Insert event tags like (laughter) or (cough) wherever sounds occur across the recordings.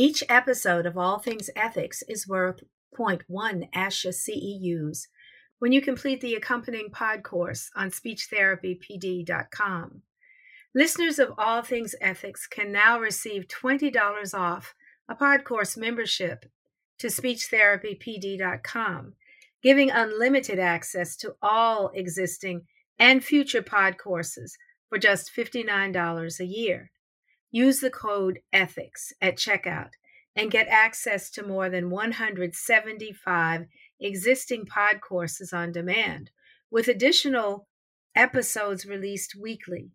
Each episode of All Things Ethics is worth 0.1 ASHA CEUs when you complete the accompanying pod course on speechtherapypd.com. Listeners of All Things Ethics can now receive $20 off a pod course membership to speechtherapypd.com, giving unlimited access to all existing and future pod courses for just $59 a year. Use the code ETHICS at checkout and get access to more than 175 existing pod courses on demand, with additional episodes released weekly.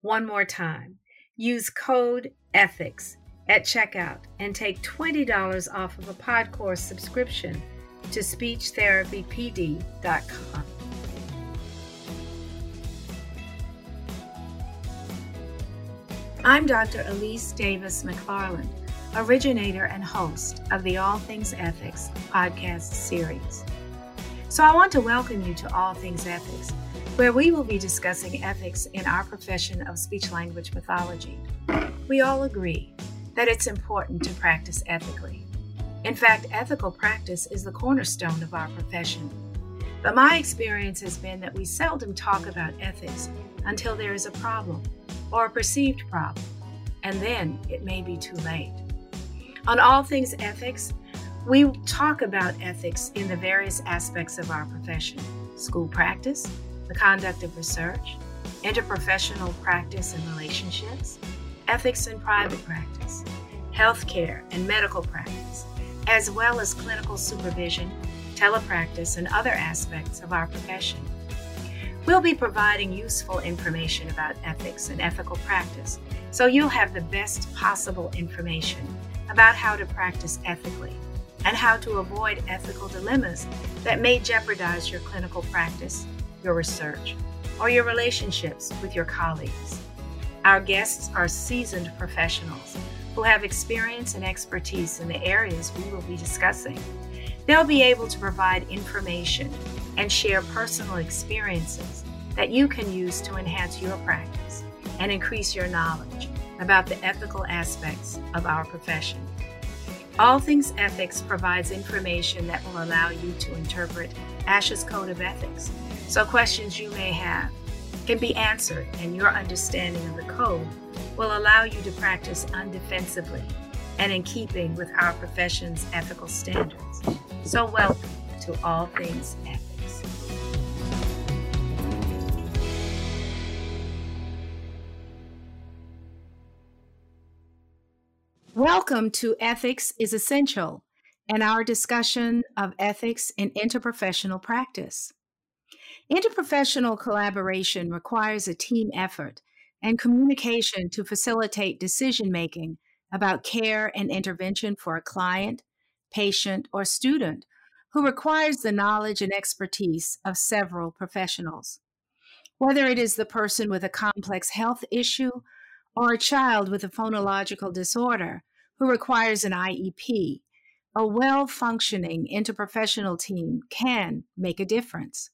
One more time use code ETHICS at checkout and take $20 off of a pod course subscription to speechtherapypd.com. I'm Dr. Elise Davis McFarland, originator and host of the All Things Ethics podcast series. So I want to welcome you to All Things Ethics, where we will be discussing ethics in our profession of speech language pathology. We all agree that it's important to practice ethically. In fact, ethical practice is the cornerstone of our profession. But my experience has been that we seldom talk about ethics until there is a problem or a perceived problem, and then it may be too late. On All Things Ethics, we talk about ethics in the various aspects of our profession school practice, the conduct of research, interprofessional practice and relationships, ethics in private practice, healthcare and medical practice, as well as clinical supervision, telepractice, and other aspects of our profession. We'll be providing useful information about ethics and ethical practice, so you'll have the best possible information about how to practice ethically and how to avoid ethical dilemmas that may jeopardize your clinical practice, your research, or your relationships with your colleagues. Our guests are seasoned professionals who have experience and expertise in the areas we will be discussing. They'll be able to provide information and share personal experiences that you can use to enhance your practice and increase your knowledge about the ethical aspects of our profession. All Things Ethics provides information that will allow you to interpret ASHA's Code of Ethics, so questions you may have can be answered, and your understanding of the code will allow you to practice undefensively and in keeping with our profession's ethical standards. So, welcome to All Things Ethics. Welcome to Ethics is Essential and our discussion of ethics in interprofessional practice. Interprofessional collaboration requires a team effort and communication to facilitate decision making about care and intervention for a client, patient, or student who requires the knowledge and expertise of several professionals. Whether it is the person with a complex health issue or a child with a phonological disorder who requires an IEP, a well functioning interprofessional team can make a difference.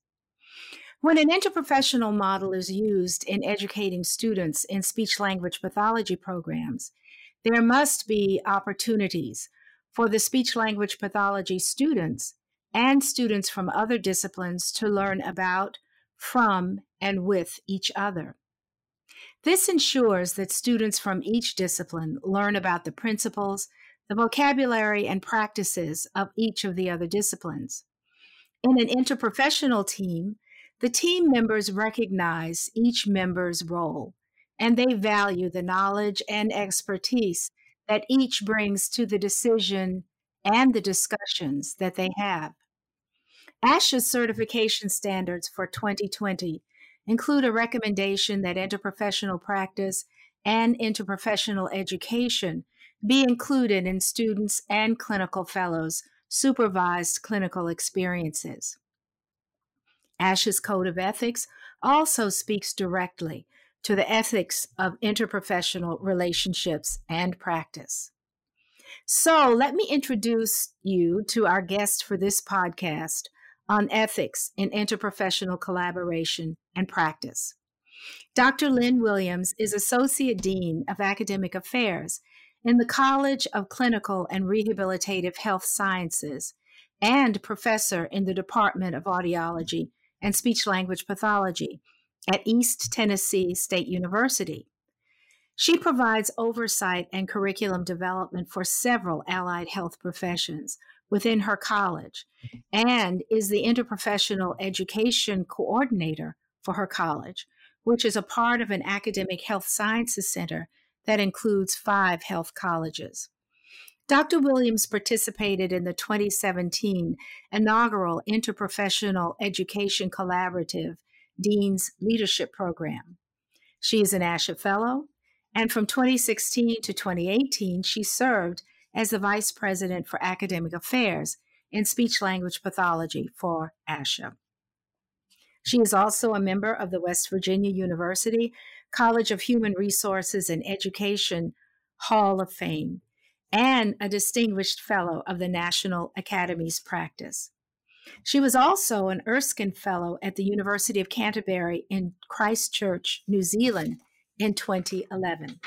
When an interprofessional model is used in educating students in speech language pathology programs, there must be opportunities for the speech language pathology students and students from other disciplines to learn about, from, and with each other. This ensures that students from each discipline learn about the principles, the vocabulary, and practices of each of the other disciplines. In an interprofessional team, the team members recognize each member's role and they value the knowledge and expertise that each brings to the decision and the discussions that they have. ASHA's certification standards for 2020 include a recommendation that interprofessional practice and interprofessional education be included in students and clinical fellows' supervised clinical experiences. ASHA's Code of Ethics also speaks directly to the ethics of interprofessional relationships and practice. So, let me introduce you to our guest for this podcast, on ethics in interprofessional collaboration and practice. Dr. Lynn Williams is Associate Dean of Academic Affairs in the College of Clinical and Rehabilitative Health Sciences and professor in the Department of Audiology and Speech Language Pathology at East Tennessee State University. She provides oversight and curriculum development for several allied health professions within her college and is the interprofessional education coordinator for her college, which is a part of an academic health sciences center that includes five health colleges. Dr. Williams participated in the 2017 inaugural Interprofessional Education Collaborative Dean's Leadership Program. She is an ASHA Fellow, and from 2016 to 2018, she served as the Vice President for Academic Affairs in Speech Language Pathology for ASHA. She is also a member of the West Virginia University College of Human Resources and Education Hall of Fame and a distinguished fellow of the National Academy's practice. She was also an Erskine Fellow at the University of Canterbury in Christchurch, New Zealand in 2011.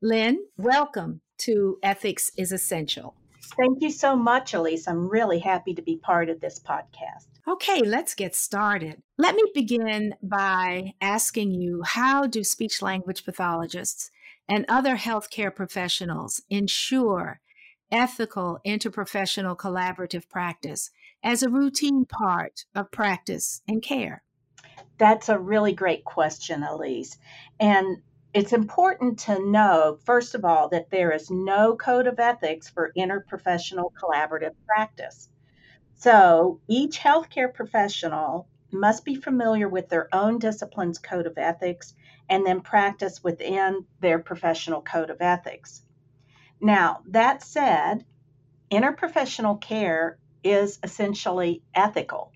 Lynn, welcome to Ethics is Essential. Thank you so much, Elise. I'm really happy to be part of this podcast. Okay, let's get started. Let me begin by asking you how do speech language pathologists and other healthcare professionals ensure ethical interprofessional collaborative practice as a routine part of practice and care? That's a really great question, Elise. And it's important to know, first of all, that there is no code of ethics for interprofessional collaborative practice. So each healthcare professional must be familiar with their own discipline's code of ethics and then practice within their professional code of ethics. Now, that said, interprofessional care is essentially ethical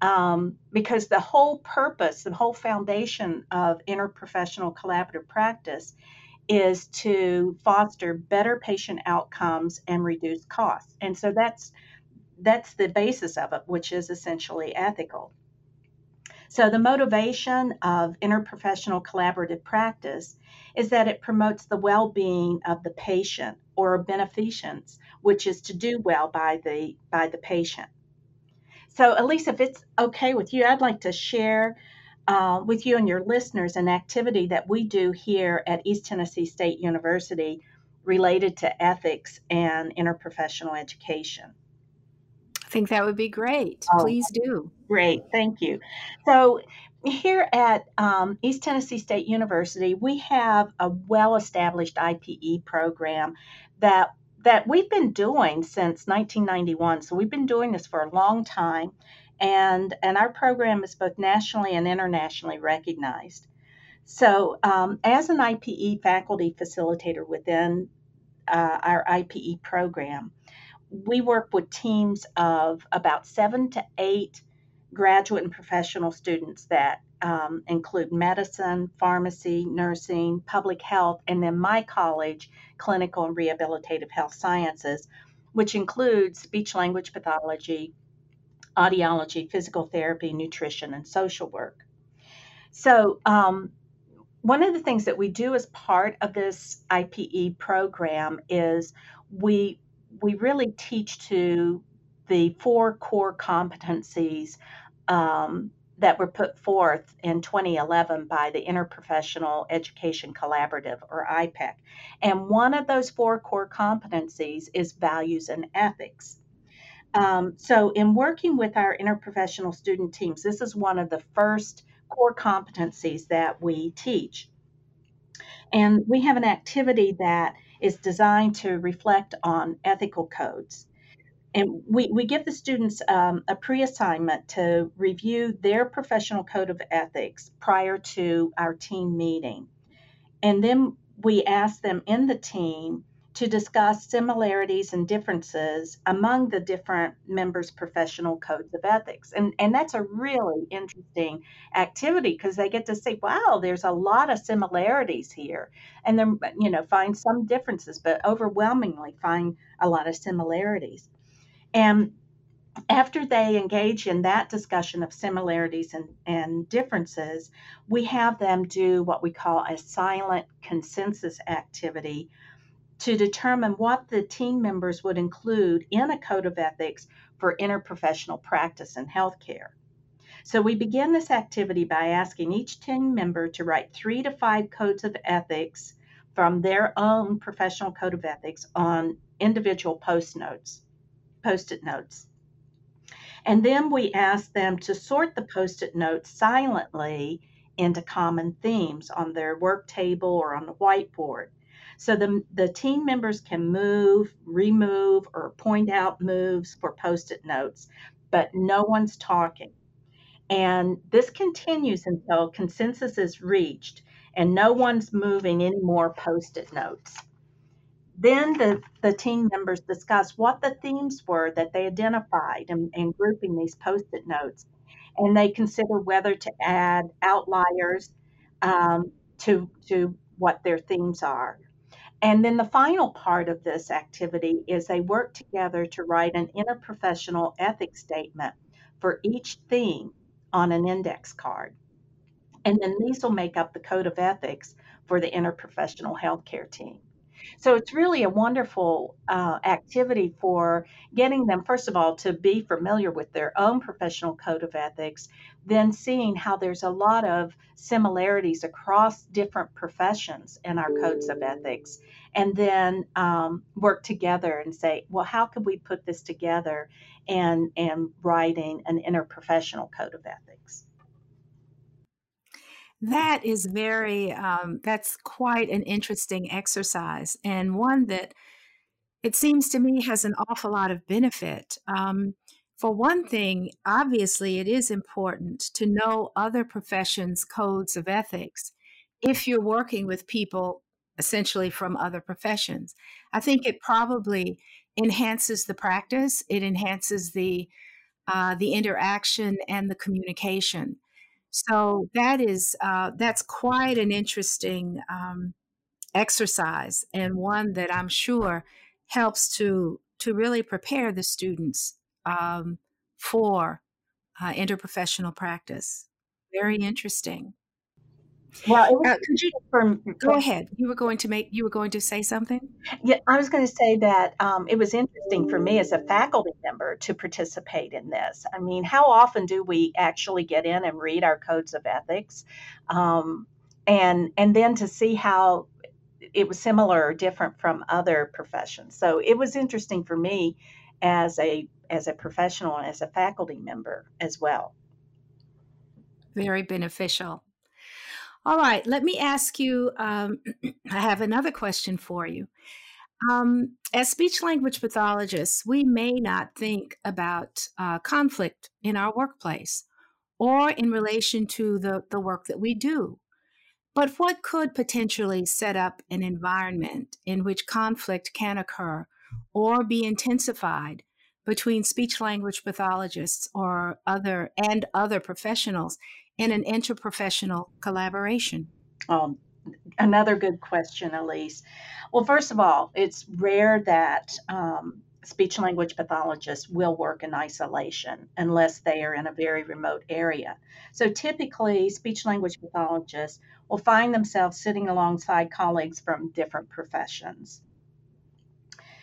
um, because the whole purpose, the whole foundation of interprofessional collaborative practice is to foster better patient outcomes and reduce costs. And so that's that's the basis of it, which is essentially ethical. So the motivation of interprofessional collaborative practice is that it promotes the well-being of the patient or beneficence, which is to do well by the by the patient. So, Elise, if it's okay with you, I'd like to share uh, with you and your listeners an activity that we do here at East Tennessee State University related to ethics and interprofessional education. I think that would be great. Oh, Please do. Great, thank you. So, here at um, East Tennessee State University, we have a well established IPE program that that we've been doing since 1991. So we've been doing this for a long time, and and our program is both nationally and internationally recognized. So um, as an IPE faculty facilitator within uh, our IPE program, we work with teams of about seven to eight graduate and professional students that um, include medicine, pharmacy, nursing, public health, and then my college, clinical and rehabilitative health sciences, which includes speech language pathology, audiology, physical therapy, nutrition, and social work. So, um, one of the things that we do as part of this IPE program is we we really teach to the four core competencies um, that were put forth in 2011 by the Interprofessional Education Collaborative, or IPEC. And one of those four core competencies is values and ethics. Um, so, in working with our interprofessional student teams, this is one of the first core competencies that we teach. And we have an activity that is designed to reflect on ethical codes and we, we give the students um, a pre-assignment to review their professional code of ethics prior to our team meeting and then we ask them in the team to discuss similarities and differences among the different members' professional codes of ethics. And, and that's a really interesting activity because they get to see, wow, there's a lot of similarities here. And then, you know, find some differences, but overwhelmingly find a lot of similarities. And after they engage in that discussion of similarities and, and differences, we have them do what we call a silent consensus activity to determine what the team members would include in a code of ethics for interprofessional practice in healthcare. So we begin this activity by asking each team member to write three to five codes of ethics from their own professional code of ethics on individual post notes, post-it notes. And then we ask them to sort the post-it notes silently into common themes on their work table or on the whiteboard. So the, the team members can move, remove, or point out moves for post it notes, but no one's talking. And this continues until consensus is reached and no one's moving any more post it notes. Then the, the team members discuss what the themes were that they identified in grouping these post it notes. And they consider whether to add outliers um, to, to what their themes are. And then the final part of this activity is they work together to write an interprofessional ethics statement for each theme on an index card. And then these will make up the code of ethics for the interprofessional healthcare team. So it's really a wonderful uh, activity for getting them, first of all, to be familiar with their own professional code of ethics, then seeing how there's a lot of similarities across different professions in our codes of ethics, and then um, work together and say, well, how could we put this together and, and writing an interprofessional code of ethics? That is very, um, that's quite an interesting exercise and one that it seems to me has an awful lot of benefit. Um, for one thing, obviously, it is important to know other professions' codes of ethics if you're working with people essentially from other professions. I think it probably enhances the practice, it enhances the uh, the interaction and the communication. So that is uh, that's quite an interesting um, exercise and one that I'm sure helps to to really prepare the students um, for uh, interprofessional practice. Very interesting. Well, uh, could you from, go ahead? You were going to make you were going to say something. Yeah, I was going to say that um, it was interesting for me as a faculty member to participate in this. I mean, how often do we actually get in and read our codes of ethics, um, and and then to see how it was similar or different from other professions. So it was interesting for me as a as a professional and as a faculty member as well. Very beneficial. All right, let me ask you. Um, (clears throat) I have another question for you. Um, as speech language pathologists, we may not think about uh, conflict in our workplace or in relation to the, the work that we do. But what could potentially set up an environment in which conflict can occur or be intensified between speech language pathologists or other and other professionals in an interprofessional collaboration? Um, another good question, Elise. Well, first of all, it's rare that um, speech language pathologists will work in isolation unless they are in a very remote area. So typically, speech language pathologists will find themselves sitting alongside colleagues from different professions.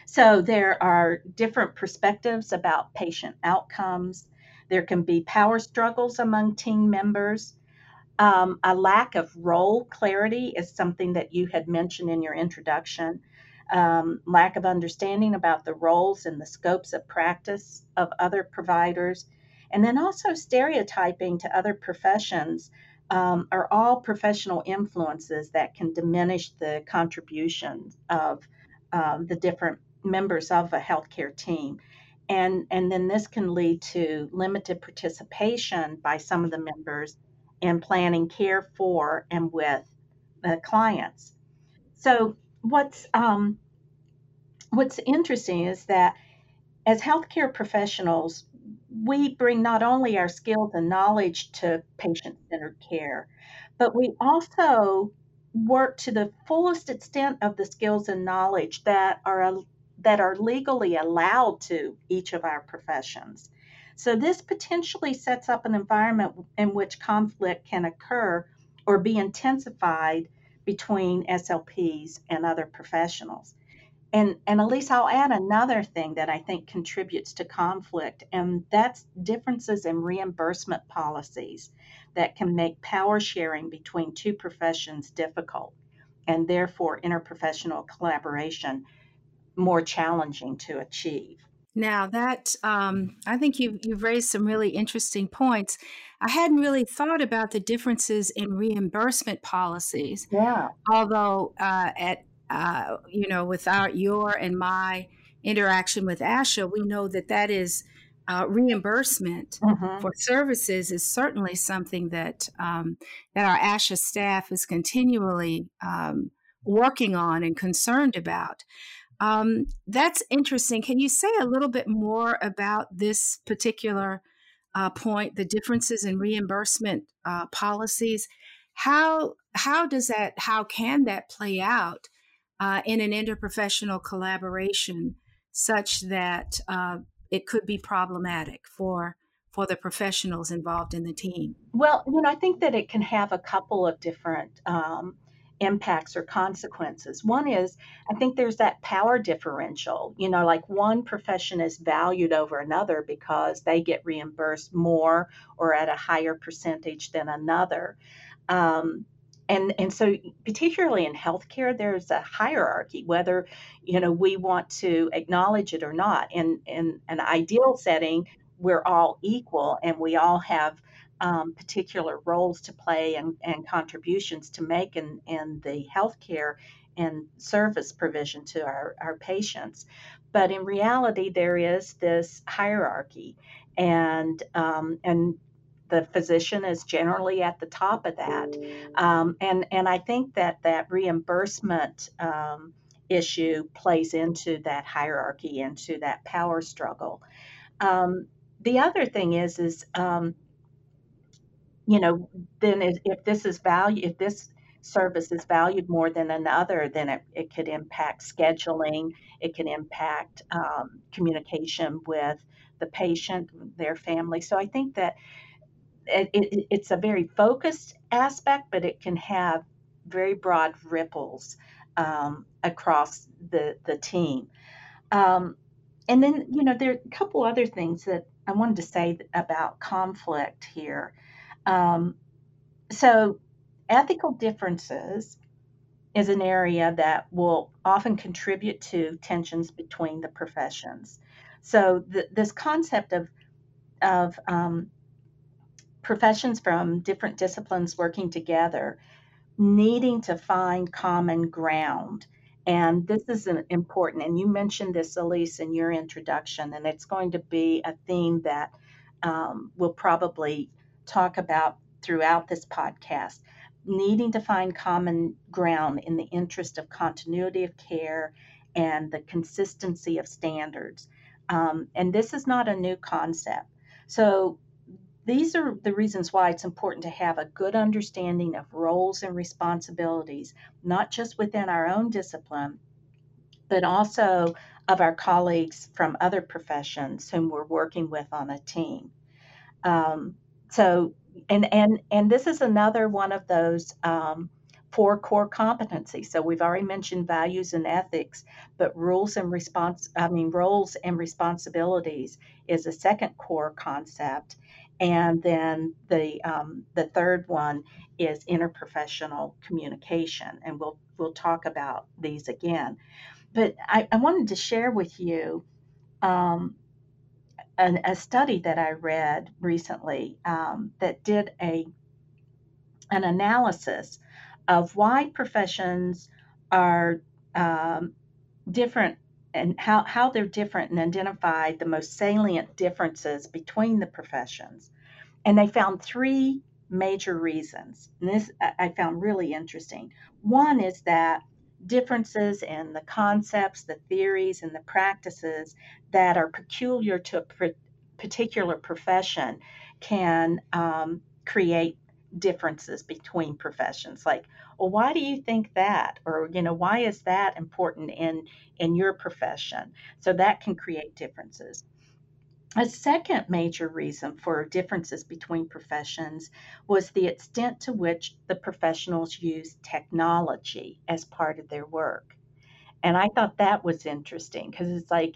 So there are different perspectives about patient outcomes. There can be power struggles among team members. Um, a lack of role clarity is something that you had mentioned in your introduction. Um, lack of understanding about the roles and the scopes of practice of other providers, and then also stereotyping to other professions um, are all professional influences that can diminish the contribution of um, the different members of a healthcare team and and then this can lead to limited participation by some of the members in planning care for and with the clients. So what's um, what's interesting is that as healthcare professionals, we bring not only our skills and knowledge to patient-centered care, but we also work to the fullest extent of the skills and knowledge that are that are legally allowed to each of our professions. So, this potentially sets up an environment in which conflict can occur or be intensified between SLPs and other professionals. and and Elise, I'll add another thing that I think contributes to conflict, and that's differences in reimbursement policies that can make power sharing between two professions difficult, and therefore interprofessional collaboration more challenging to achieve. Now that um, I think you've you've raised some really interesting points. I hadn't really thought about the differences in reimbursement policies. Yeah. Although uh, at uh, you know, without your and my interaction with ASHA, we know that that is uh, reimbursement mm-hmm. for services is certainly something that um, that our ASHA staff is continually um, working on and concerned about. Um, that's interesting. Can you say a little bit more about this particular uh, point, the differences in reimbursement uh, policies? How how does that? How can that play out uh, in an interprofessional collaboration, such that uh, it could be problematic for for the professionals involved in the team? Well, you know, I think that it can have a couple of different um, impacts or consequences. One is, I think there's that power differential. You know, like one profession is valued over another because they get reimbursed more or at a higher percentage than another. Um, and and so particularly in healthcare there's a hierarchy whether you know we want to acknowledge it or not in in an ideal setting we're all equal and we all have um, particular roles to play and, and contributions to make in, in the healthcare and service provision to our, our patients. But in reality, there is this hierarchy, and um, and the physician is generally at the top of that. Um, and and I think that that reimbursement um, issue plays into that hierarchy, into that power struggle. Um, the other thing is is um, you know, then if, if this is value, if this service is valued more than another, then it, it could impact scheduling, it can impact um, communication with the patient, their family. So I think that it, it, it's a very focused aspect, but it can have very broad ripples um, across the, the team. Um, and then, you know, there are a couple other things that I wanted to say about conflict here. Um, so, ethical differences is an area that will often contribute to tensions between the professions. So, the, this concept of of um, professions from different disciplines working together, needing to find common ground. And this is important. And you mentioned this, Elise, in your introduction, and it's going to be a theme that um, will probably talk about throughout this podcast needing to find common ground in the interest of continuity of care and the consistency of standards. Um, and this is not a new concept. So, these are the reasons why it's important to have a good understanding of roles and responsibilities, not just within our own discipline, but also of our colleagues from other professions whom we're working with on a team. Um, so and and and this is another one of those um, four core competencies. So we've already mentioned values and ethics, but rules and response I mean roles and responsibilities is a second core concept. And then the um, the third one is interprofessional communication, and we'll we'll talk about these again. But I, I wanted to share with you um, an, a study that I read recently um, that did a an analysis of why professions are um, different and how, how they're different and identified the most salient differences between the professions. And they found three major reasons. And this I found really interesting. One is that differences in the concepts, the theories, and the practices that are peculiar to a particular profession can um, create differences between professions. Like well why do you think that? Or you know why is that important in in your profession? So that can create differences a second major reason for differences between professions was the extent to which the professionals use technology as part of their work. And I thought that was interesting because it's like,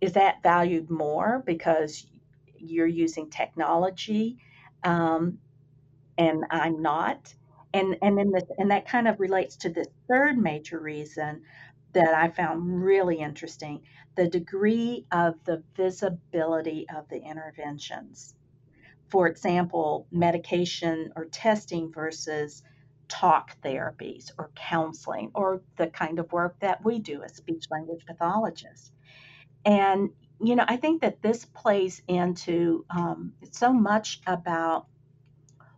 is that valued more because you're using technology um, and I'm not? And and then and that kind of relates to the third major reason that I found really interesting the degree of the visibility of the interventions. For example, medication or testing versus talk therapies or counseling or the kind of work that we do as speech language pathologists. And, you know, I think that this plays into um, so much about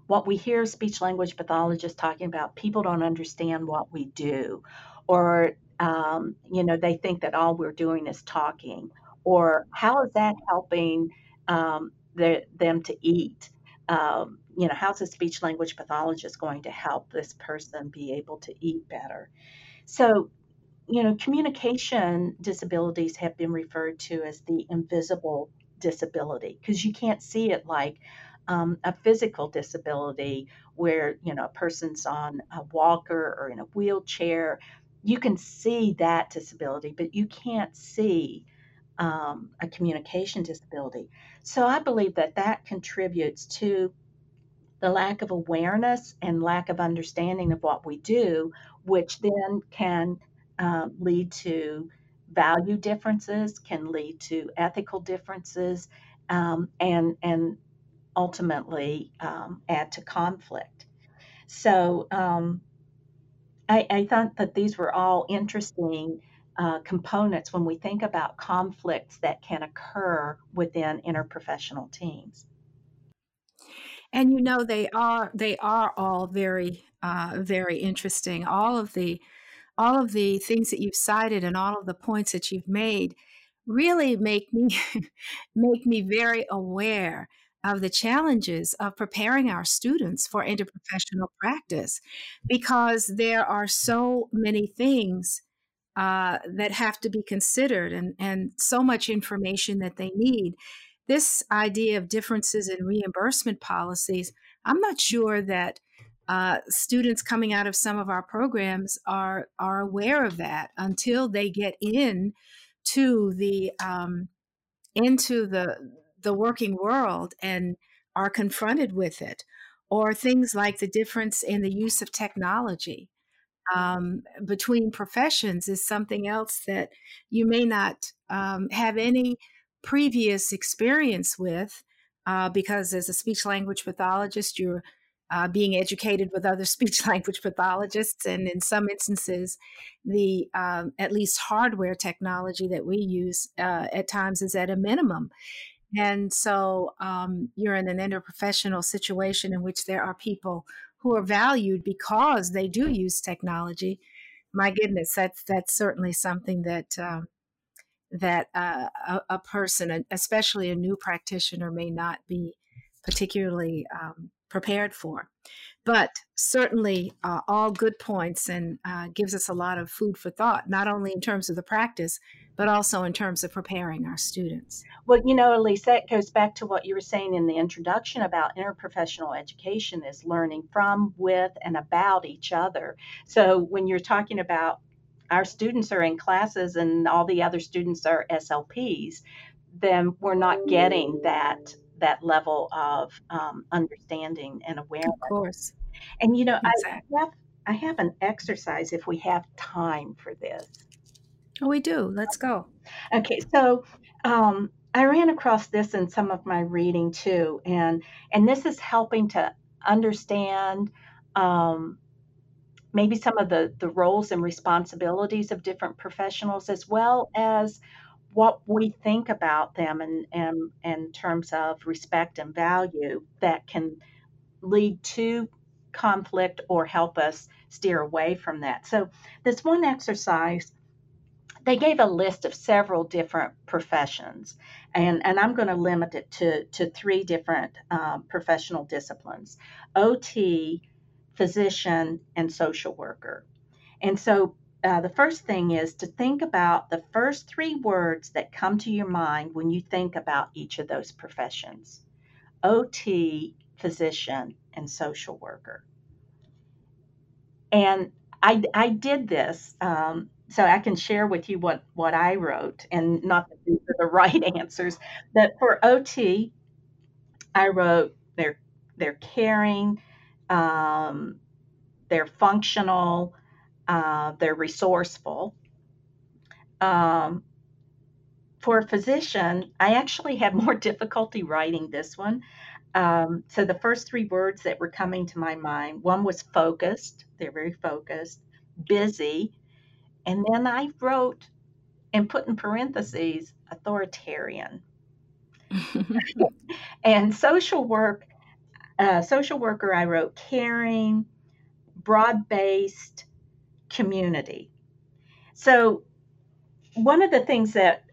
what we hear speech language pathologists talking about. People don't understand what we do, or, um, you know, they think that all we're doing is talking, or how is that helping um, the, them to eat? Um, you know, how's a speech language pathologist going to help this person be able to eat better? So, you know, communication disabilities have been referred to as the invisible disability because you can't see it like um, a physical disability where, you know, a person's on a walker or in a wheelchair. You can see that disability, but you can't see um, a communication disability. So I believe that that contributes to the lack of awareness and lack of understanding of what we do, which then can uh, lead to value differences, can lead to ethical differences, um, and and ultimately um, add to conflict. So um, I, I, thought that these were all interesting uh, components when we think about conflicts that can occur within interprofessional teams. And you know they are they are all very uh, very interesting. All of the all of the things that you've cited and all of the points that you've made really make me (laughs) make me very aware of the challenges of preparing our students for interprofessional practice because there are so many things uh, that have to be considered and, and so much information that they need. This idea of differences in reimbursement policies, I'm not sure that uh, students coming out of some of our programs are are aware of that until they get in to the um, into the the working world and are confronted with it, or things like the difference in the use of technology um, between professions is something else that you may not um, have any previous experience with, uh, because as a speech language pathologist, you're uh, being educated with other (laughs) speech language pathologists, and in some instances, the um, at least hardware technology that we use uh, at times is at a minimum. And so um, you're in an interprofessional situation in which there are people who are valued because they do use technology. My goodness, that's that's certainly something that um, that uh, a, a, person, especially a new practitioner, may not be particularly um, prepared for. But certainly, uh, all good points and uh, gives us a lot of food for thought, not only in terms of the practice, but also in terms of preparing our students. Well, you know, Elise, that goes back to what you were saying in the introduction about interprofessional education is learning from, with, and about each other. So when you're talking about our students are in classes and all the other students are SLPs, then we're not getting that that level of um, understanding and awareness. Of course. And you know, exactly. I have I have an exercise if we have time for this. Oh, we do. Let's go. Okay, so um, I ran across this in some of my reading too, and and this is helping to understand um, maybe some of the, the roles and responsibilities of different professionals, as well as what we think about them and and in terms of respect and value that can lead to conflict or help us steer away from that. So this one exercise they gave a list of several different professions, and, and I'm going to limit it to, to three different um, professional disciplines OT, physician, and social worker. And so uh, the first thing is to think about the first three words that come to your mind when you think about each of those professions OT, physician, and social worker. And I, I did this um, so I can share with you what what I wrote, and not that these are the (laughs) right answers. That for OT, I wrote they're they're caring, um, they're functional, uh, they're resourceful. Um, for a physician, I actually had (laughs) more difficulty writing this one. Um, so the first three words that were coming to my mind, one was focused. They're very focused, busy, and then I wrote and put in parentheses authoritarian. (laughs) and social work, uh, social worker, I wrote caring, broad based community. So, one of the things that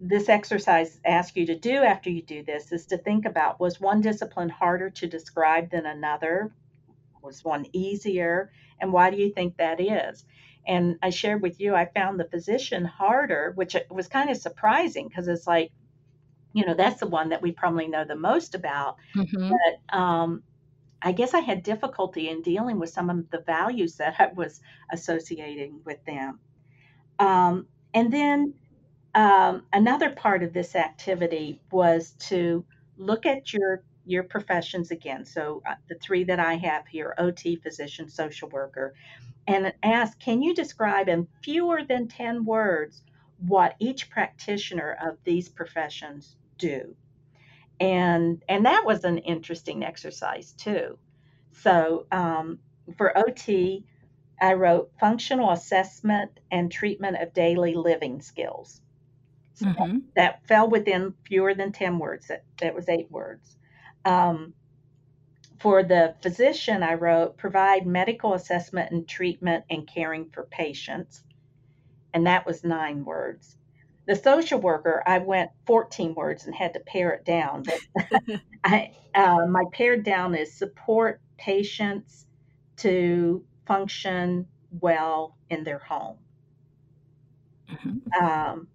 this exercise asks you to do after you do this is to think about was one discipline harder to describe than another? Was one easier? And why do you think that is? And I shared with you, I found the physician harder, which was kind of surprising because it's like, you know, that's the one that we probably know the most about. Mm-hmm. But um, I guess I had difficulty in dealing with some of the values that I was associating with them. Um, and then um, another part of this activity was to look at your your professions again. So uh, the three that I have here: OT, physician, social worker, and ask, can you describe in fewer than 10 words what each practitioner of these professions do? And, and that was an interesting exercise too. So um, for OT, I wrote functional assessment and treatment of daily living skills. So mm-hmm. that, that, fell within fewer than 10 words. That, that was eight words. Um, for the physician, I wrote provide medical assessment and treatment and caring for patients. And that was nine words. The social worker, I went 14 words and had to pare it down. (laughs) I, uh, my pared down is support patients to function well in their home. Mm-hmm. Um,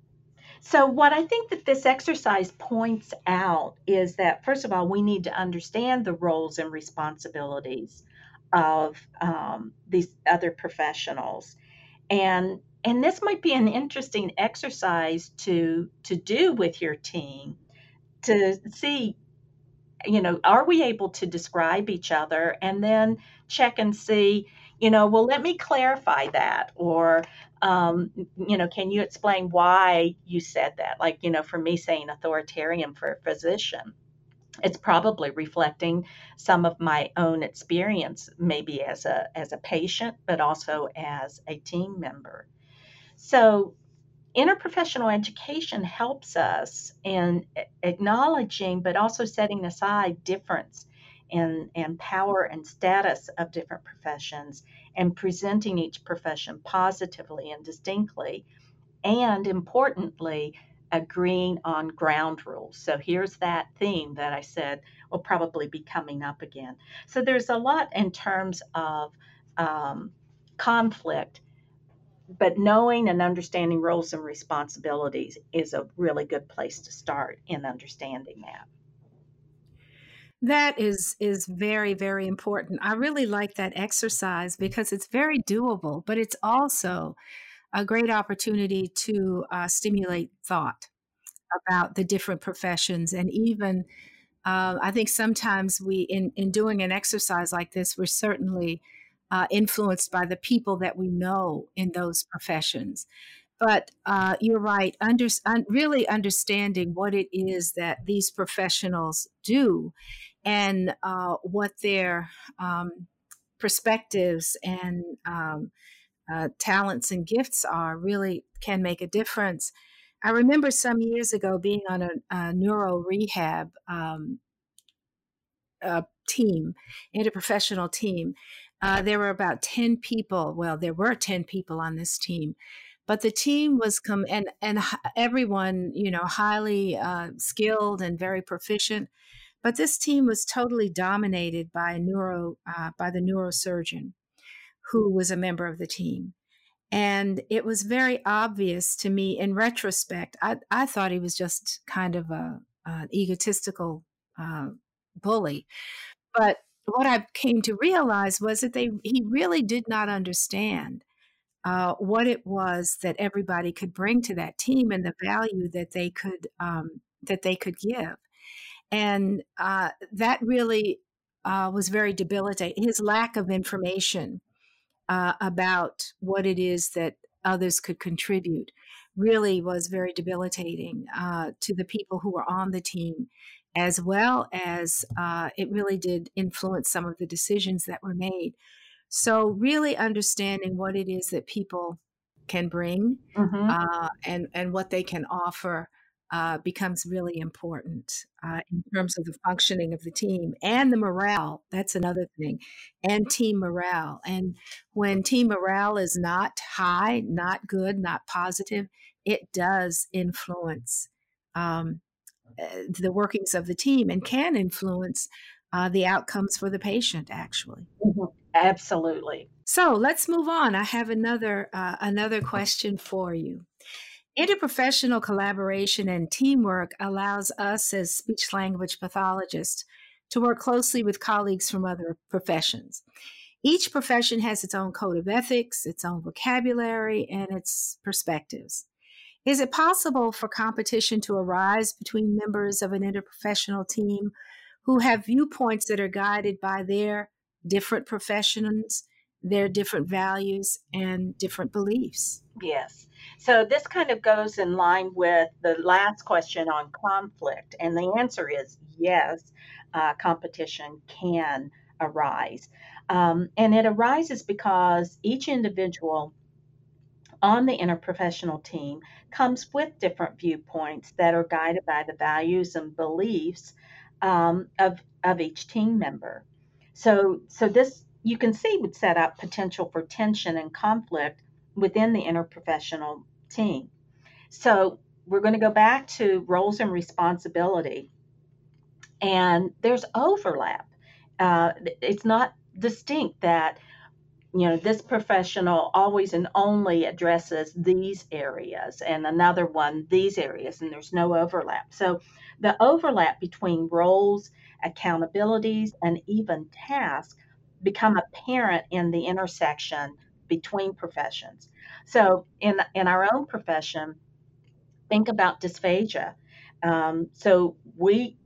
so, what I think that this exercise points out is that, first of all, we need to understand the roles and responsibilities of um, these other professionals, and and this might be an interesting exercise to to do with your team to see you know are we able to describe each other and then check and see you know well let me clarify that or um, you know, can you explain why you said that? Like, you know, for me saying authoritarian for a physician, it's probably reflecting some of my own experience, maybe as a as a patient, but also as a team member. So, interprofessional education helps us in acknowledging, but also setting aside difference and, and power and status of different professions and presenting each profession positively and distinctly. And importantly, agreeing on ground rules. So here's that theme that I said will probably be coming up again. So there's a lot in terms of um, conflict, but knowing and understanding roles and responsibilities is a really good place to start in understanding that. That is is very very important. I really like that exercise because it's very doable, but it's also a great opportunity to uh, stimulate thought about the different professions and even uh, I think sometimes we in in doing an exercise like this, we're certainly uh, influenced by the people that we know in those professions. But uh, you're right, under, un, really understanding what it is that these professionals do and uh, what their um, perspectives and um, uh, talents and gifts are really can make a difference. I remember some years ago being on a, a neuro rehab um, uh, team, interprofessional team. Uh, there were about 10 people. Well, there were 10 people on this team but the team was come and and everyone you know highly uh, skilled and very proficient but this team was totally dominated by a neuro uh, by the neurosurgeon, who was a member of the team. And it was very obvious to me in retrospect. I, I thought he was just kind of a, egotistical uh, bully. But what I came to realize was that they he really did not understand uh, what it was that everybody could bring to that team and the value that they could um, that they could give, and uh, that really uh, was very debilitating. His lack of information uh, about what it is that others could contribute really was very debilitating uh, to the people who were on the team, as well as uh, it really did influence some of the decisions that were made. So, really understanding what it is that people can bring mm-hmm. uh, and and what they can offer uh, becomes really important uh, in terms of the functioning of the team and the morale. That's another thing, and team morale. And when team morale is not high, not good, not positive, it does influence um, the workings of the team and can influence uh, the outcomes for the patient. Actually, mm-hmm. absolutely. So let's move on. I have another uh, another question for you. Interprofessional collaboration and teamwork allows us as speech language pathologists to work closely with colleagues from other professions. Each profession has its own code of ethics, its own vocabulary, and its perspectives. Is it possible for competition to arise between members of an interprofessional team who have viewpoints that are guided by their different professions, their different values, and different beliefs? Yes. So this kind of goes in line with the last question on conflict, and the answer is yes, uh, competition can arise. Um, and it arises because each individual on the interprofessional team comes with different viewpoints that are guided by the values and beliefs um, of, of each team member. So, so this you can see would set up potential for tension and conflict within the interprofessional team. So we're going to go back to roles and responsibility. And there's overlap. Uh, it's not distinct that you know this professional always and only addresses these areas and another one these areas and there's no overlap so the overlap between roles accountabilities and even tasks become apparent in the intersection between professions so in in our own profession, think about dysphagia. Um, so we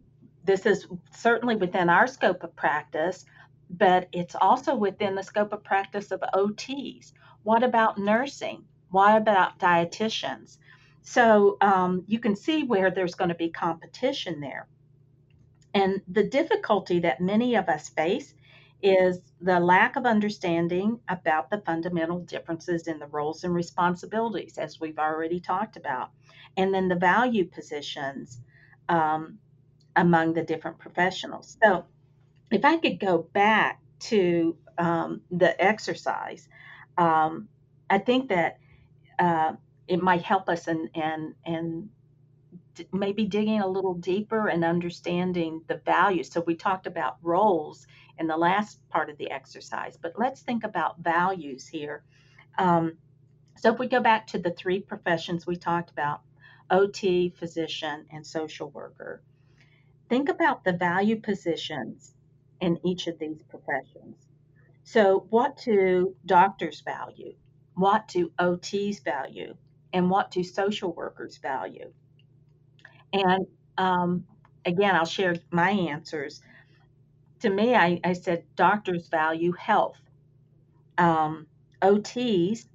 this is certainly within our scope of practice, but it's also within the scope of practice of OTs. What about nursing? What about dietitians? So um, you can see where there's going to be competition there. And the difficulty that many of us face is the lack of understanding about the fundamental differences in the roles and responsibilities, as we've already talked about, and then the value positions um, among the different professionals. So, if I could go back to um, the exercise, um, I think that uh, it might help us and and and maybe digging a little deeper and understanding the values. So we talked about roles in the last part of the exercise, but let's think about values here. Um, so if we go back to the three professions we talked about OT, physician, and social worker, think about the value positions in each of these professions. So, what do doctors value? What do OTs value? And what do social workers value? And um, again, I'll share my answers. To me, I, I said doctors value health. Um, OTs,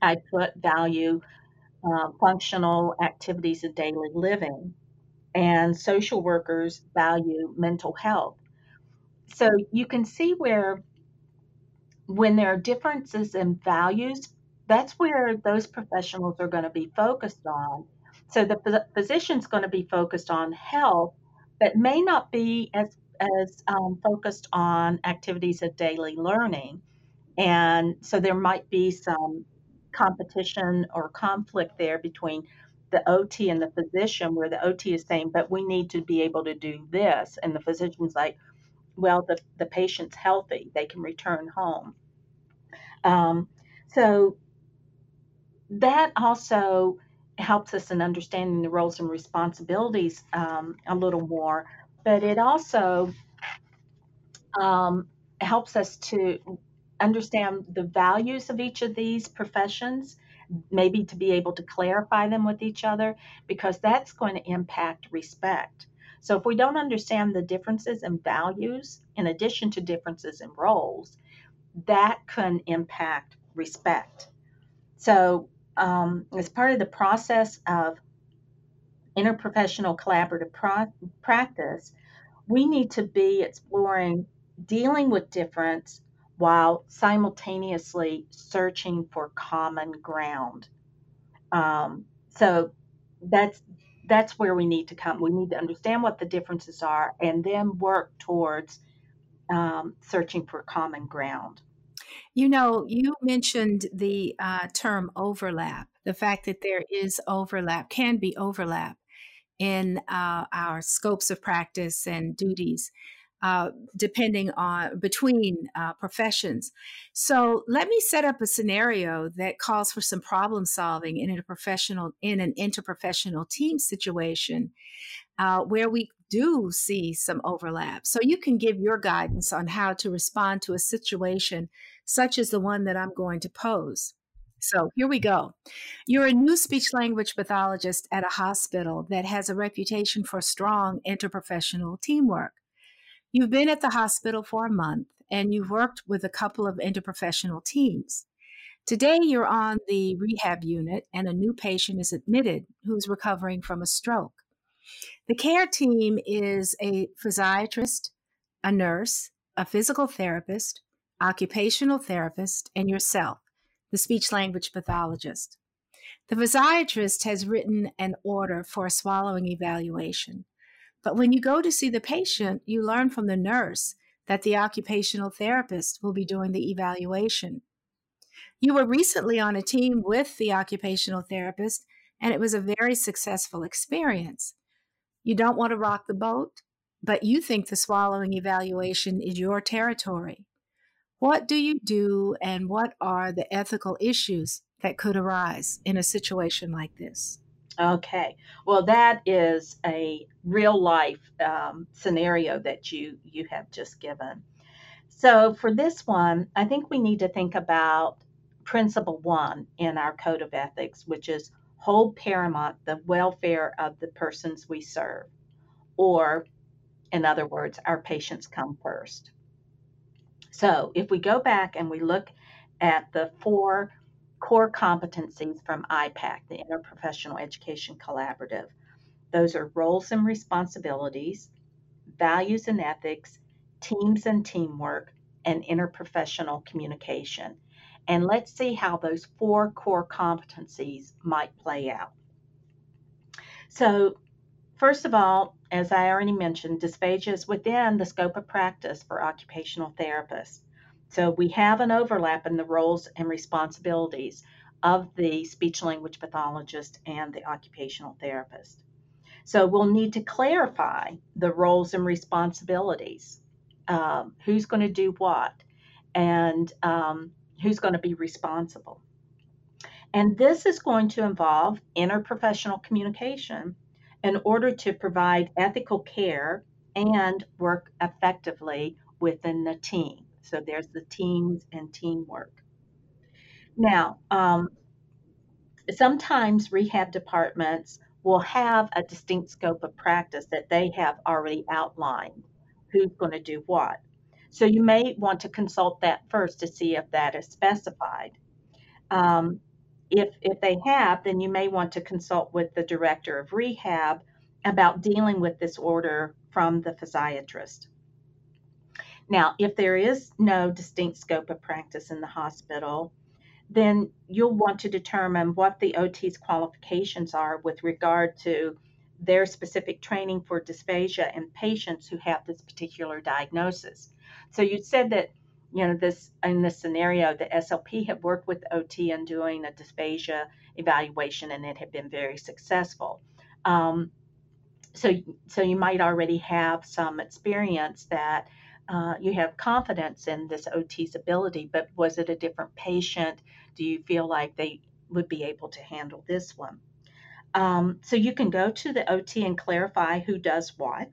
I put value uh, functional activities of daily living. And social workers value mental health. So you can see where, when there are differences in values, that's where those professionals are going to be focused on so the physician's going to be focused on health, but may not be as as um, focused on activities of daily learning. And so there might be some competition or conflict there between the OT and the physician, where the OT is saying, but we need to be able to do this. And the physician's like, well, the, the patient's healthy, they can return home. Um, so that also helps us in understanding the roles and responsibilities um, a little more, but it also um, helps us to understand the values of each of these professions, maybe to be able to clarify them with each other, because that's going to impact respect. So if we don't understand the differences in values, in addition to differences in roles, that can impact respect. So, um, as part of the process of interprofessional collaborative pro- practice, we need to be exploring dealing with difference while simultaneously searching for common ground. Um, so that's that's where we need to come. We need to understand what the differences are and then work towards um, searching for common ground. You know, you mentioned the uh, term overlap, the fact that there is overlap, can be overlap in uh, our scopes of practice and duties. Uh, depending on between uh, professions. So let me set up a scenario that calls for some problem solving in a professional in an interprofessional team situation uh, where we do see some overlap. So you can give your guidance on how to respond to a situation such as the one that I'm going to pose. So here we go. You're a new speech language pathologist at a hospital that has a reputation for strong interprofessional teamwork. You've been at the hospital for a month and you've worked with a couple of interprofessional teams. Today, you're on the rehab unit and a new patient is admitted who's recovering from a stroke. The care team is a physiatrist, a nurse, a physical therapist, occupational therapist, and yourself, the speech language pathologist. The physiatrist has written an order for a swallowing evaluation. But when you go to see the patient, you learn from the nurse that the occupational therapist will be doing the evaluation. You were recently on a team with the occupational therapist, and it was a very successful experience. You don't want to rock the boat, but you think the swallowing evaluation is your territory. What do you do, and what are the ethical issues that could arise in a situation like this? Okay, well, that is a real life um, scenario that you you have just given. So for this one, I think we need to think about principle one in our code of ethics, which is hold paramount the welfare of the persons we serve, or in other words, our patients come first. So if we go back and we look at the four core competencies from IPEC, the Interprofessional Education Collaborative, those are roles and responsibilities, values and ethics, teams and teamwork, and interprofessional communication. And let's see how those four core competencies might play out. So, first of all, as I already mentioned, dysphagia is within the scope of practice for occupational therapists. So we have an overlap in the roles and responsibilities of the speech language pathologist and the occupational therapist. So we'll need to clarify the roles and responsibilities. Um, who's going to do what and um, who's going to be responsible. And this is going to involve interprofessional communication in order to provide ethical care and work effectively within the team. So there's the teams and teamwork. Now, um, sometimes rehab departments will have a distinct scope of practice that they have already outlined who's going to do what. So you may want to consult that first to see if that is specified. Um, if, if they have, then you may want to consult with the director of rehab about dealing with this order from the physiatrist. Now, if there is no distinct scope of practice in the hospital, then you'll want to determine what the OT's qualifications are with regard to their specific training for dysphagia in patients who have this particular diagnosis. So you said that you know this in this scenario the SLP had worked with OT in doing a dysphagia evaluation and it had been very successful. Um, so so you might already have some experience that uh, you have confidence in this OT's ability, but was it a different patient? Do you feel like they would be able to handle this one? Um, so you can go to the OT and clarify who does what.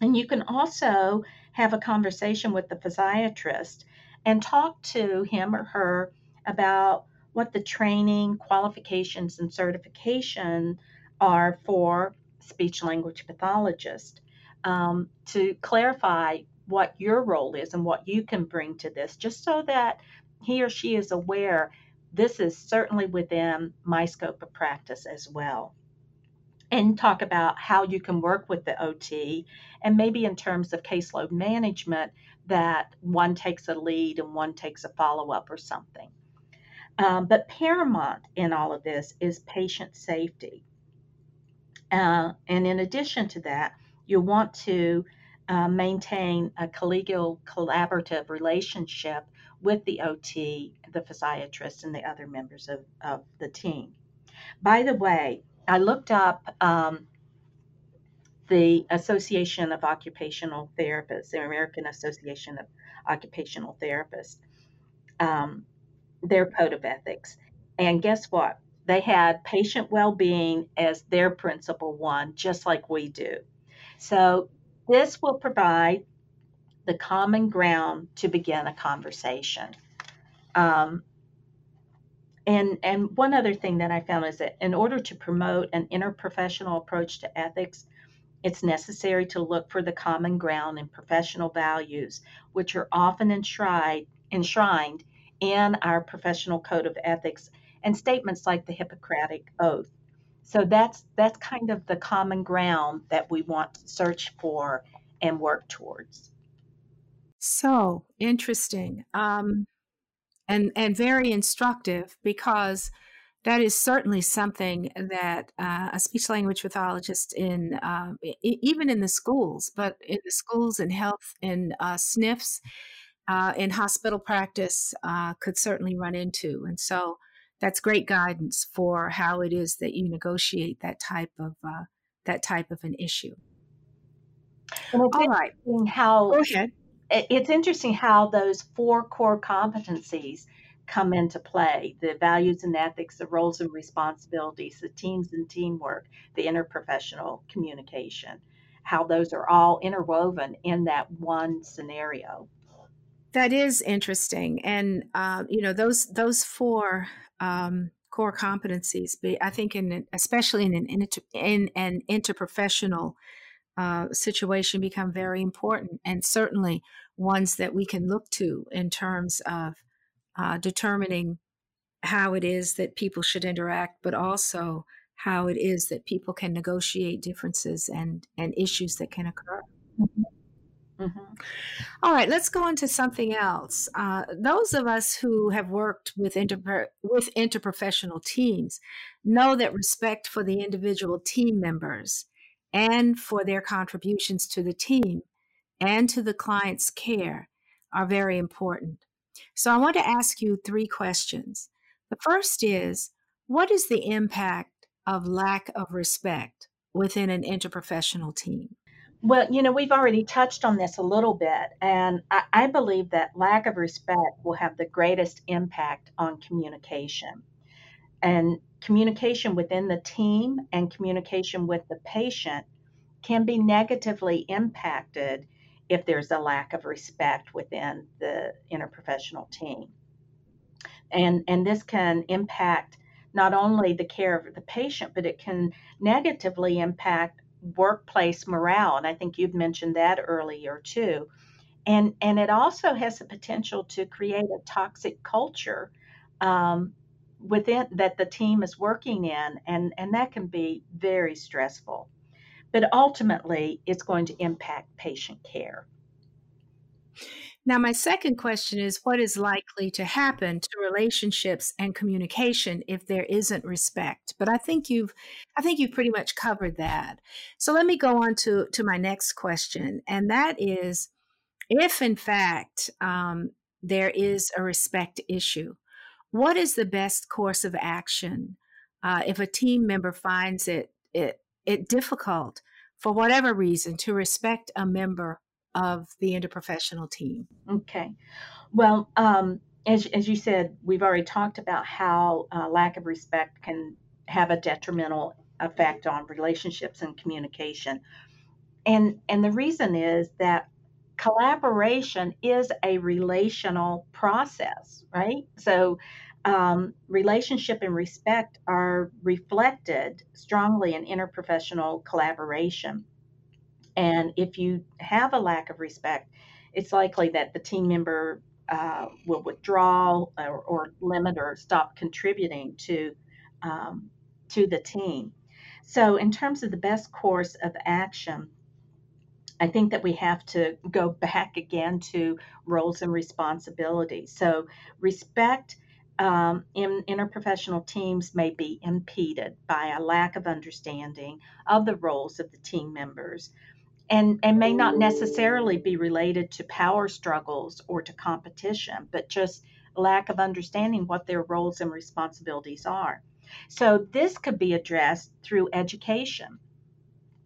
And you can also have a conversation with the physiatrist and talk to him or her about what the training, qualifications, and certification are for speech language pathologist um, to clarify what your role is and what you can bring to this, just so that he or she is aware this is certainly within my scope of practice as well. And talk about how you can work with the OT and maybe in terms of caseload management that one takes a lead and one takes a follow up or something. Um, but paramount in all of this is patient safety. Uh, and in addition to that, you want to uh, maintain a collegial collaborative relationship with the OT, the physiatrist, and the other members of, of the team. By the way, I looked up um, the Association of Occupational Therapists, the American Association of Occupational Therapists, um, their code of ethics. And guess what? They had patient well being as their principal one, just like we do. So, this will provide the common ground to begin a conversation. Um, and, and one other thing that I found is that in order to promote an interprofessional approach to ethics, it's necessary to look for the common ground in professional values, which are often enshrined, enshrined in our professional code of ethics and statements like the Hippocratic Oath. So that's that's kind of the common ground that we want to search for and work towards. So interesting, um, and and very instructive because that is certainly something that uh, a speech language pathologist in uh, even in the schools, but in the schools and health and uh, SNFs uh, in hospital practice uh, could certainly run into. And so that's great guidance for how it is that you negotiate that type of uh, that type of an issue. All right. How Go ahead. It's interesting how those four core competencies come into play the values and ethics, the roles and responsibilities, the teams and teamwork, the interprofessional communication, how those are all interwoven in that one scenario. That is interesting, and uh, you know those those four um, core competencies. I think in especially in an in an interprofessional uh, situation become very important, and certainly ones that we can look to in terms of uh, determining how it is that people should interact, but also how it is that people can negotiate differences and and issues that can occur. Mm-hmm. Mm-hmm. All right, let's go on to something else. Uh, those of us who have worked with inter- with interprofessional teams know that respect for the individual team members and for their contributions to the team and to the client's care are very important. So I want to ask you three questions. The first is what is the impact of lack of respect within an interprofessional team? Well, you know, we've already touched on this a little bit, and I, I, believe that lack of respect will have the greatest impact on communication. And communication within the team and communication with the patient can be negatively impacted if there's a lack of respect within the interprofessional team. And, and this can impact not only the care of the patient, but it can negatively impact workplace morale and i think you've mentioned that earlier too. And and it also has the potential to create a toxic culture um, within that the team is working in and and that can be very stressful. But ultimately it's going to impact patient care now, my second question is what is likely to happen to relationships and communication if there isn't respect? But I think you've I think you've pretty much covered that. So let me go on to, to my next question, and that is if in fact um, there is a respect issue, what is the best course of action uh, if a team member finds it, it it difficult for whatever reason to respect a member of the interprofessional team? Okay. Well, um, as, as you said, we've already talked about how uh, lack of respect can have a detrimental effect on relationships and communication. And, and the reason is that collaboration is a relational process, right? So, um, relationship and respect are reflected strongly in interprofessional collaboration. And if you have a lack of respect, it's likely that the team member uh, will withdraw or, or, limit or stop contributing to um, to the team. So, in terms of the best course of action, I think that we have to go back again to roles and responsibilities. So, respect um, in interprofessional teams may be impeded by a lack of understanding of the roles of the team members and, and may not necessarily be related to power struggles or to competition, but just lack of understanding what their roles and responsibilities are. So, this could be addressed through education.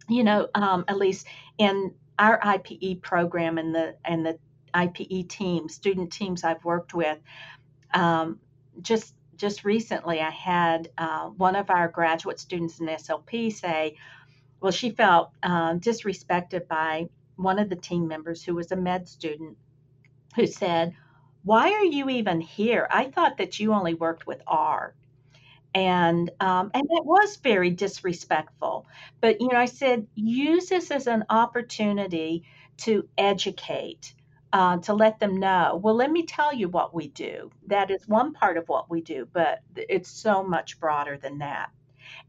You know, um, at least in our IPE program and the and the IPE teams, student teams I've worked with, um, just just recently I had uh, one of our graduate students in SLP say, well, she felt um, disrespected by one of the team members who was a med student who said, Why are you even here? I thought that you only worked with R and um, and it was very disrespectful. But you know, I said use this as an opportunity to educate, uh, to let them know. Well, let me tell you what we do. That is one part of what we do, but it's so much broader than that.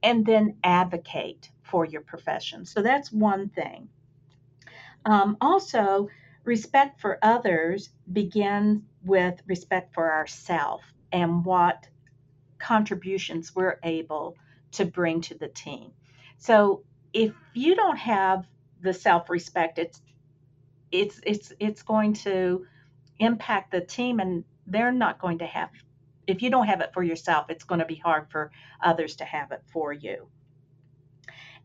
And then advocate for your profession. So that's one thing. Um, also, respect for others begins with respect for ourselves and what contributions we're able to bring to the team. So if you don't have the self-respect, it's it's it's it's going to impact the team and they're not going to have if you don't have it for yourself, it's going to be hard for others to have it for you.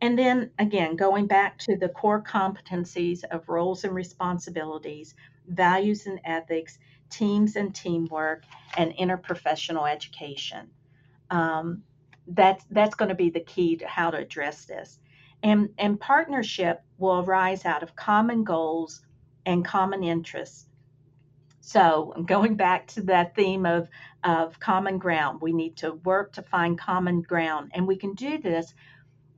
And then again, going back to the core competencies of roles and responsibilities, values and ethics, teams and teamwork, and interprofessional education um, that's that's going to be the key to how to address this. And, and partnership will arise out of common goals and common interests. So, (laughs) going back to that theme of, of common ground, we need to work to find common ground. And we can do this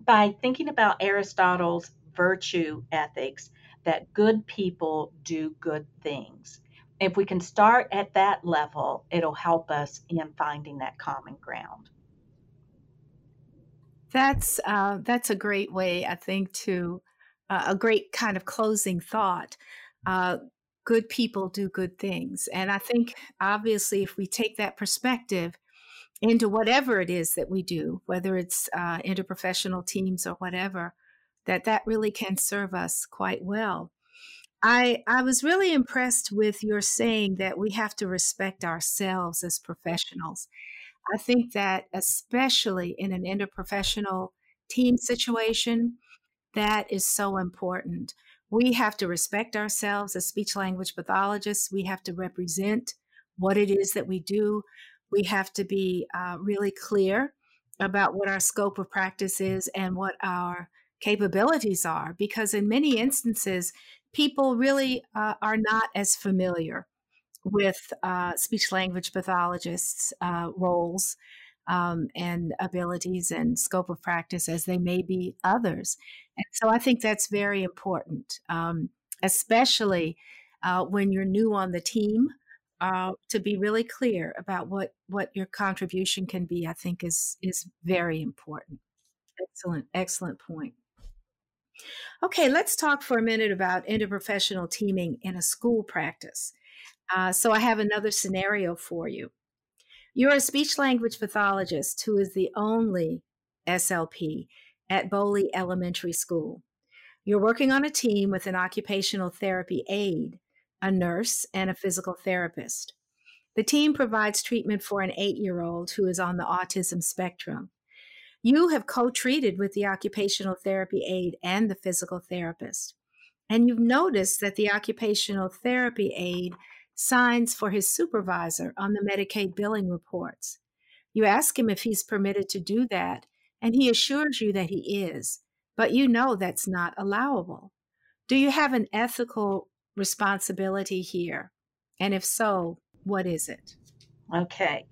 by thinking about Aristotle's virtue ethics that good people do good things if we can start at that level, it'll help us in finding that common ground. That's uh, that's a great way, I think, to uh, a great kind of closing thought. Uh, good people do good things, and I think obviously, if we take that perspective into whatever it is that we do, whether it's uh, interprofessional teams or whatever, that that really can serve us quite well. I I was really impressed with your saying that we have to respect ourselves as professionals. I think that especially in an interprofessional team situation, that is so important. We have to respect ourselves as speech language pathologists. We have to represent what it is that we do. We have to be uh, really clear about what our scope of practice is and what our capabilities are, because in many instances, people really uh, are not as familiar with uh, speech language pathologists' uh, roles um, and abilities and scope of practice as they may be others. And so I think that's very important, um, especially uh, when you're new on the team. Uh, to be really clear about what what your contribution can be, I think is is very important. Excellent, excellent point. Okay, let's talk for a minute about interprofessional teaming in a school practice. Uh, so, I have another scenario for you. You're a speech language pathologist who is the only SLP at Boley Elementary School. You're working on a team with an occupational therapy aide, a nurse, and a physical therapist. The team provides treatment for an eight year old who is on the autism spectrum. You have co treated with the occupational therapy aide and the physical therapist. And you've noticed that the occupational therapy aide signs for his supervisor on the Medicaid billing reports. You ask him if he's permitted to do that, and he assures you that he is, but you know that's not allowable. Do you have an ethical responsibility here? And if so, what is it? Okay.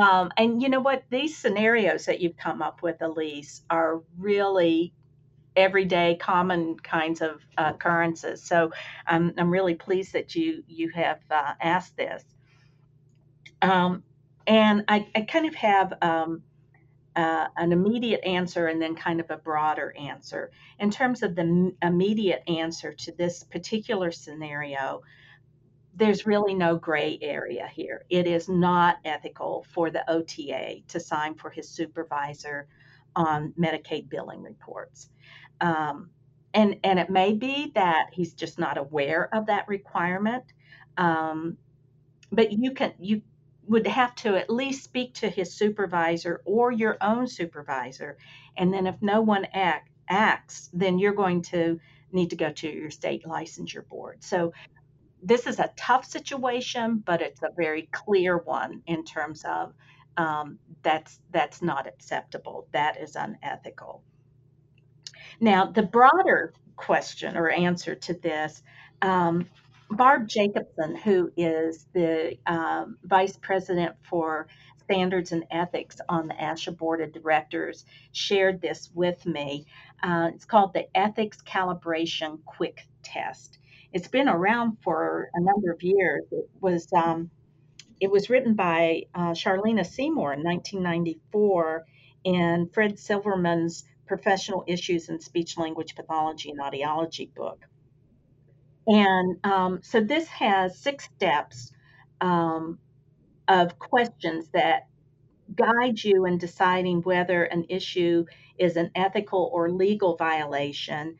Um, and you know what? These scenarios that you've come up with, Elise, are really everyday common kinds of uh, occurrences. So I'm, I'm really pleased that you you have uh, asked this. Um, and I, I kind of have um, uh, an immediate answer and then kind of a broader answer. In terms of the immediate answer to this particular scenario, there's really no gray area here. It is not ethical for the OTA to sign for his supervisor on Medicaid billing reports. Um, and, and it may be that he's just not aware of that requirement. Um, but you can you would have to at least speak to his supervisor or your own supervisor. And then if no one act, acts, then you're going to need to go to your state licensure board. So this is a tough situation, but it's a very clear one in terms of um, that's that's not acceptable. That is unethical. Now, the broader question or answer to this um, Barb Jacobson, who is the um, vice president for standards and ethics on the ASHA board of directors, shared this with me. Uh, it's called the Ethics Calibration Quick Test. It's been around for a number of years. It was um, it was written by uh, Charlena Seymour in 1994 in Fred Silverman's Professional Issues in Speech Language Pathology and Audiology book. And um, so this has six steps um, of questions that guide you in deciding whether an issue is an ethical or legal violation.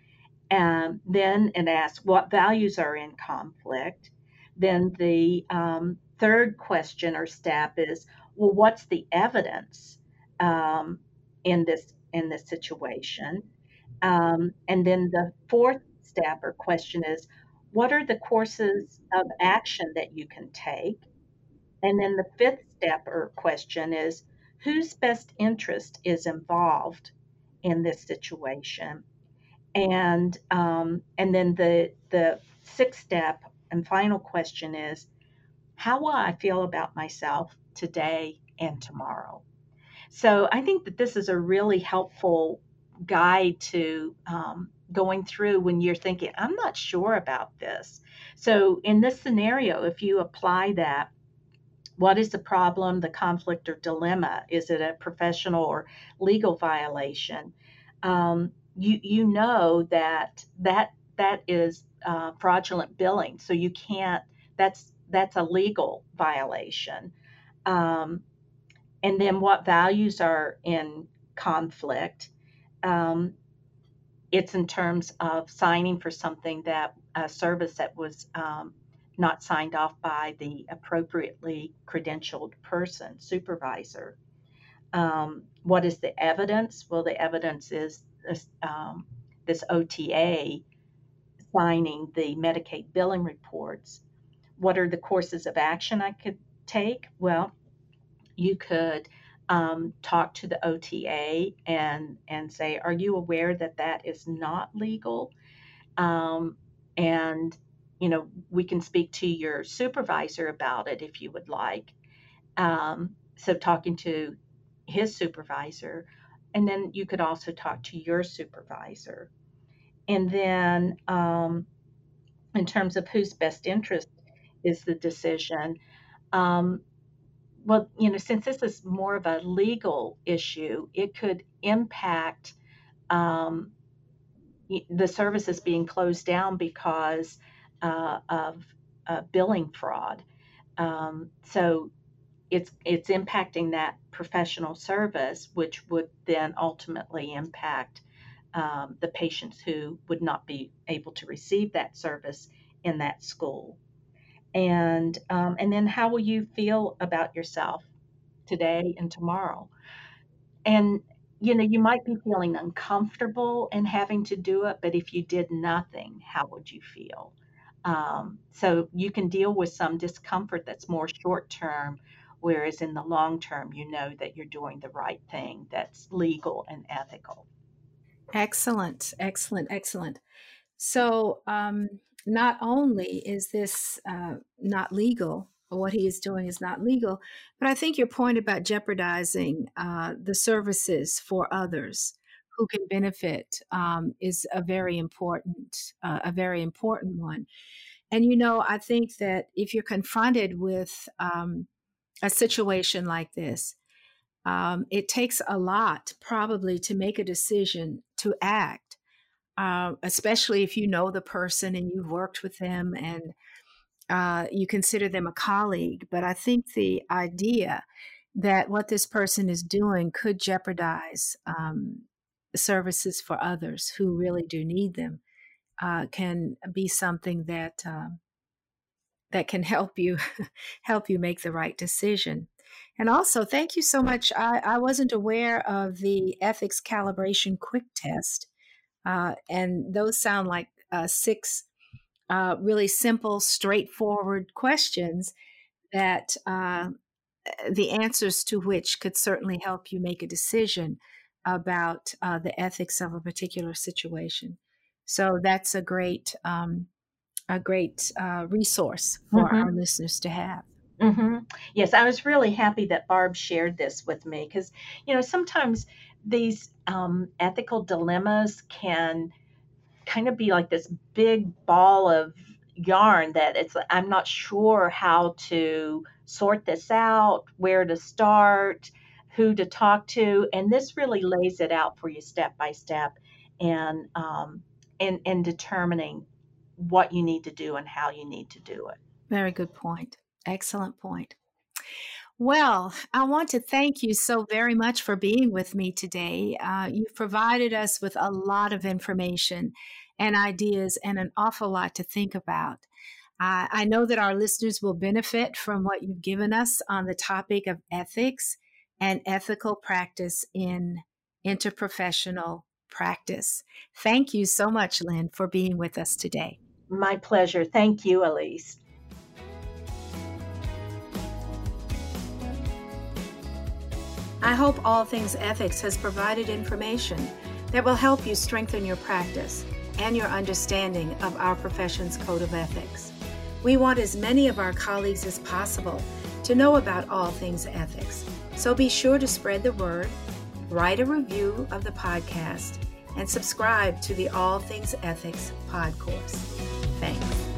And then it asks what values are in conflict. Then the um, third question or step is, well, what's the evidence um, in this in this situation? Um, and then the fourth step or question is, what are the courses of action that you can take? And then the fifth step or question is whose best interest is involved in this situation? And um, and then the the sixth step and final question is how will I feel about myself today and tomorrow? So I think that this is a really helpful guide to um, going through when you're thinking, I'm not sure about this. So, in this scenario, if you apply that, what is the problem, the conflict, or dilemma? Is it a professional or legal violation? Um, you you know that that that is uh, fraudulent billing, so you can't. That's that's a legal violation. Um, and then what values are in conflict? Um, it's in terms of signing for something that a service that was um, not signed off by the appropriately credentialed person, supervisor. Um, what is the evidence? Well, the evidence is this, um, this OTA signing the Medicaid billing reports. What are the courses of action I could take? Well, you could um, talk to the OTA and and say, "Are you aware that that is not legal?" Um, and you know, we can speak to your supervisor about it if you would like. Um, so talking to his supervisor, and then you could also talk to your supervisor. And then, um, in terms of whose best interest is the decision, um, well, you know, since this is more of a legal issue, it could impact um, the services being closed down because uh, of uh, billing fraud. Um, so it's it's impacting that professional service, which would then ultimately impact um, the patients who would not be able to receive that service in that school and um, and then how will you feel about yourself today and tomorrow? And you know you might be feeling uncomfortable in having to do it but if you did nothing how would you feel? Um, so you can deal with some discomfort that's more short term whereas in the long term you know that you're doing the right thing that's legal and ethical. Excellent excellent excellent. So um, not only is this uh, not legal, what he is doing is not legal, but I think your point about jeopardizing uh, the services for others who can benefit um, is a very important, uh, a very important one. And you know, I think that if you're confronted with um, a situation like this, um, it takes a lot probably to make a decision to act, uh, especially if you know the person and you've worked with them and uh, you consider them a colleague. But I think the idea that what this person is doing could jeopardize um, services for others who really do need them uh, can be something that um, that can help you (laughs) help you make the right decision. And also, thank you so much. I, I wasn't aware of the ethics calibration quick test, uh, and those sound like uh, six uh, really simple, straightforward questions that uh, the answers to which could certainly help you make a decision about uh, the ethics of a particular situation. So that's a great um, a great uh, resource for mm-hmm. our listeners to have. Mm-hmm. Yes, I was really happy that Barb shared this with me because, you know, sometimes these um, ethical dilemmas can kind of be like this big ball of yarn that it's I'm not sure how to sort this out, where to start, who to talk to, and this really lays it out for you step by step, and um, determining what you need to do and how you need to do it. Very good point. Excellent point. Well, I want to thank you so very much for being with me today. Uh, you've provided us with a lot of information and ideas and an awful lot to think about. Uh, I know that our listeners will benefit from what you've given us on the topic of ethics and ethical practice in interprofessional practice. Thank you so much, Lynn, for being with us today. My pleasure. Thank you, Elise. I hope All Things Ethics has provided information that will help you strengthen your practice and your understanding of our profession's code of ethics. We want as many of our colleagues as possible to know about all things ethics, so be sure to spread the word, write a review of the podcast, and subscribe to the All Things Ethics pod course. Thanks.